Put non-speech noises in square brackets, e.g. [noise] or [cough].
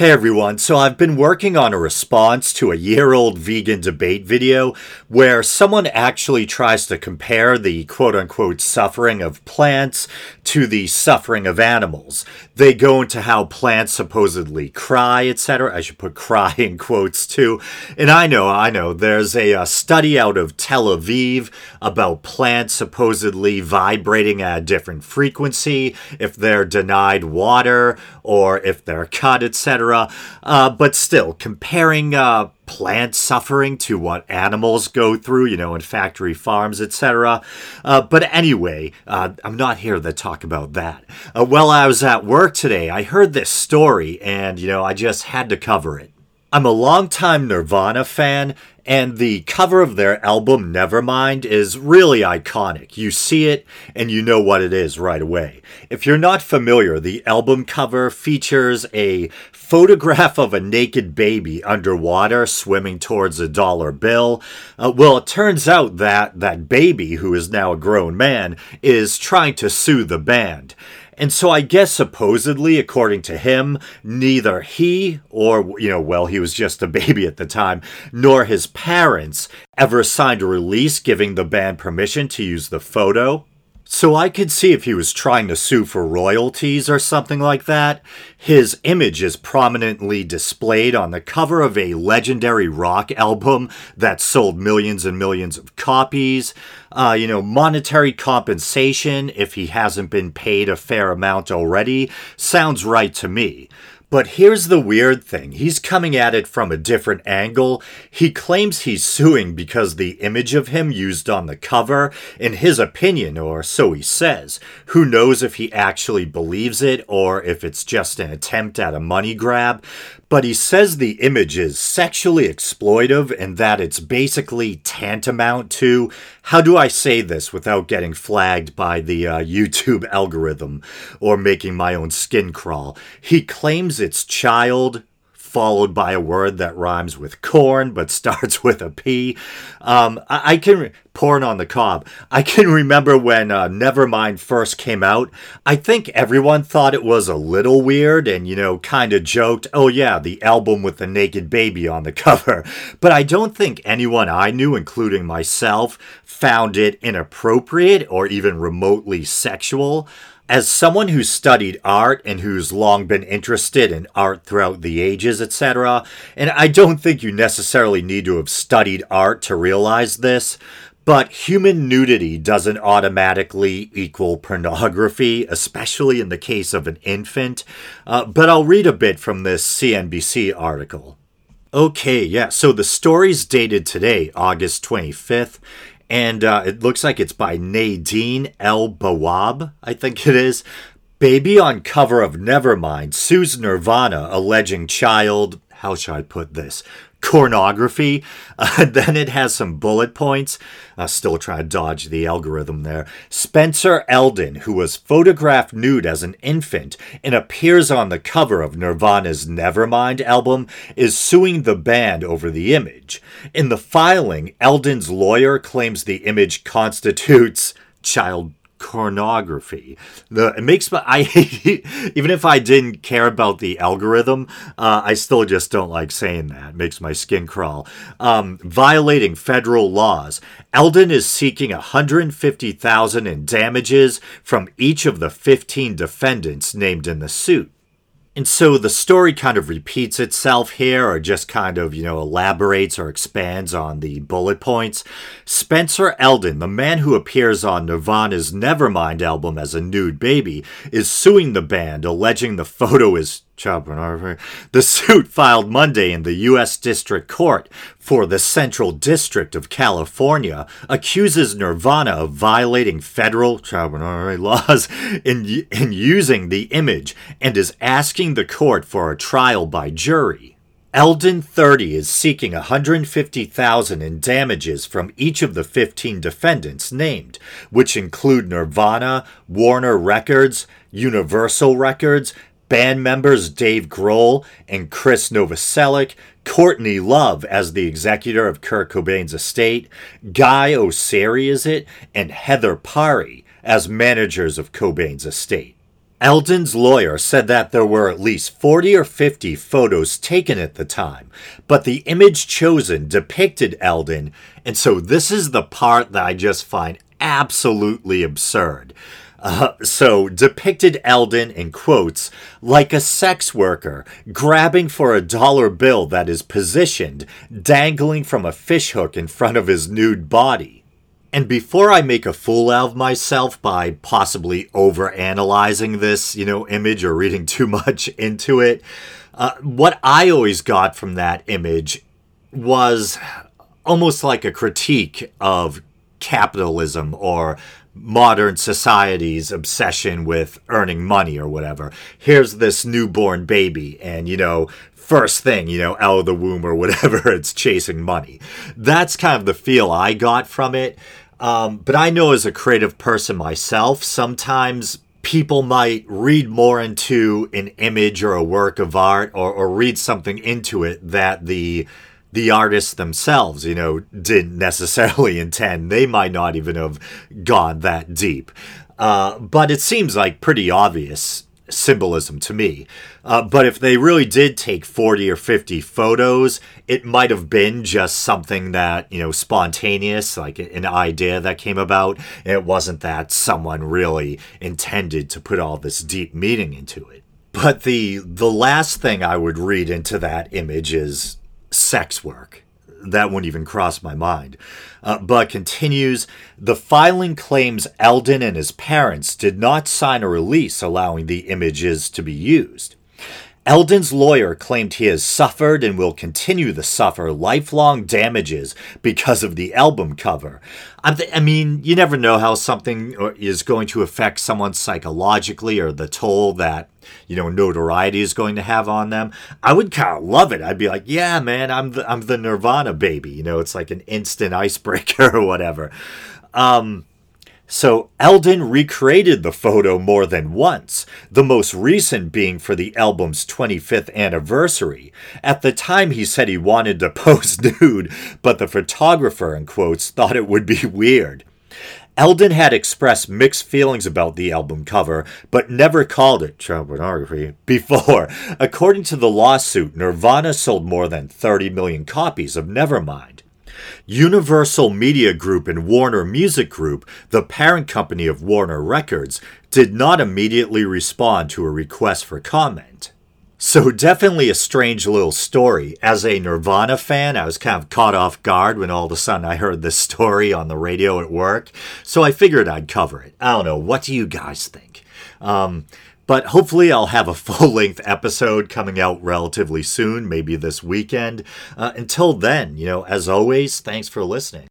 Hey everyone, so I've been working on a response to a year old vegan debate video where someone actually tries to compare the quote unquote suffering of plants to the suffering of animals. They go into how plants supposedly cry, etc. I should put cry in quotes too. And I know, I know, there's a, a study out of Tel Aviv about plants supposedly vibrating at a different frequency if they're denied water or if they're cut, etc. Uh, but still, comparing uh, plant suffering to what animals go through, you know, in factory farms, etc. Uh, but anyway, uh, I'm not here to talk about that. Uh, while I was at work today, I heard this story and, you know, I just had to cover it. I'm a longtime Nirvana fan, and the cover of their album Nevermind is really iconic. You see it and you know what it is right away. If you're not familiar, the album cover features a photograph of a naked baby underwater swimming towards a dollar bill. Uh, well, it turns out that that baby, who is now a grown man, is trying to sue the band. And so I guess supposedly, according to him, neither he or, you know, well, he was just a baby at the time, nor his parents ever signed a release giving the band permission to use the photo. So I could see if he was trying to sue for royalties or something like that. His image is prominently displayed on the cover of a legendary rock album that sold millions and millions of copies. Uh, you know, monetary compensation, if he hasn't been paid a fair amount already, sounds right to me. But here's the weird thing he's coming at it from a different angle. He claims he's suing because the image of him used on the cover, in his opinion, or so he says. Who knows if he actually believes it or if it's just an attempt at a money grab? But he says the image is sexually exploitive and that it's basically tantamount to how do I say this without getting flagged by the uh, YouTube [laughs] algorithm or making my own skin crawl? He claims it's child followed by a word that rhymes with corn but [laughs] starts with a P. Um, I, I can re- porn on the cob. I can remember when uh, Nevermind first came out. I think everyone thought it was a little weird and you know kind of joked, "Oh yeah, the album with the naked baby on the [laughs] cover." But I don't think anyone I knew, including myself, found it inappropriate or even remotely sexual as someone who studied art and who's long been interested in art throughout the ages, etc., and I don't think you necessarily need to have studied art to realize this, but human nudity doesn't automatically equal pornography, especially in the case of an infant. Uh, but I'll read a bit from this CNBC article. Okay, yeah, so the story's dated today, August 25th, and uh, it looks like it's by Nadine El Bawab, I think it is. Baby on cover of Nevermind sues Nirvana alleging child, how should I put this, pornography. [laughs] Uh, then it has some bullet points. Uh, still trying to dodge the algorithm there. Spencer Elden, who was photographed nude as an infant and appears on the cover of Nirvana's Nevermind album, is suing the band over the image. In the filing, Elden's lawyer claims the image constitutes [laughs] child pornography. The it makes my I [laughs] even if I didn't care about the algorithm, uh, I still just don't like saying that. It makes my skin crawl. Um, violating federal laws. Elden is seeking 150,000 in damages from each of the 15 defendants named in the suit. And so the story kind of repeats itself here, or just kind of, you know, elaborates or expands on the bullet points. Spencer Elden, the man who appears on Nirvana's Nevermind album as a nude baby, is suing the band, alleging the photo is child pornography. The suit filed Monday in the U.S. District Court for the Central District of California accuses Nirvana of violating federal child pornography laws in, in using the image and is asking the court for a trial by jury. Elden 30 is seeking 150,000 in damages from each of the 15 defendants named, which include Nirvana, Warner Records, Universal Records, band members Dave Grohl and Chris Novoselic, Courtney Love as the executor of Kurt Cobain's estate, Guy Oseary is it, and Heather Parry as managers of Cobain's estate. Elden's lawyer said that there were at least 40 or 50 photos taken at the time, but the image chosen depicted Elden, and so this is the part that I just find absolutely absurd. Uh, so, depicted Elden in quotes like a sex worker grabbing for a dollar bill that is positioned, dangling from a fishhook in front of his nude body. And before I make a fool out of myself by possibly over analyzing this, you know, image or reading [laughs] too much into it, uh, what I always got from that image was almost like a critique of capitalism or modern society's obsession with earning money or whatever. Here's this newborn baby, and you know, first thing, you know, out of the womb or whatever, [laughs] it's chasing money. That's kind of the feel I got from it. Um, but I know as a creative person myself, sometimes people might read more into an image or a work of art or, or read something into it that the the artists themselves, you know, didn't necessarily [laughs] intend. They might not even have gone that deep. Uh, but it seems like pretty obvious symbolism to me. Uh, but if they really did take 40 or 50 photos, it might have been just something that, you know, spontaneous, like an idea that came about. It wasn't that someone really intended to put all this deep meaning into it. But the the last thing I would read into that image is sex work. That wouldn't even cross my mind. Uh, but continues the filing claims Elden and his parents did not sign a release allowing the images to be used. Elden's lawyer claimed he has suffered and will continue to suffer lifelong damages because of the album cover. Th- i mean, you never know how something uh, is going to affect someone psychologically or the toll that, you know, notoriety is going to have on them. I would kind of love it. I'd be like, yeah, man, I'm the, I'm the Nirvana baby. You know, it's like an instant icebreaker [laughs] or whatever. Um, so Elden recreated the photo more than once, the most recent being for the album's 25th anniversary. At the time, he said he wanted to [laughs] pose nude, but the photographer, in quotes, thought it would be weird. Elden had expressed mixed feelings about the album cover, but never called it child pornography before. According to the lawsuit, Nirvana sold more than 30 million copies of Nevermind. Universal Media Group and Warner Music Group, the parent company of Warner Records, did not immediately respond to a request for comment. So, definitely a strange little story. As a Nirvana fan, I was kind of caught off guard when all of a sudden I heard this story on the radio at work. So, I figured I'd cover it. I don't know. What do you guys think? Um, but hopefully, I'll have a [laughs] full length episode coming out relatively soon, maybe this weekend. Uh, until then, you know, as always, thanks for listening.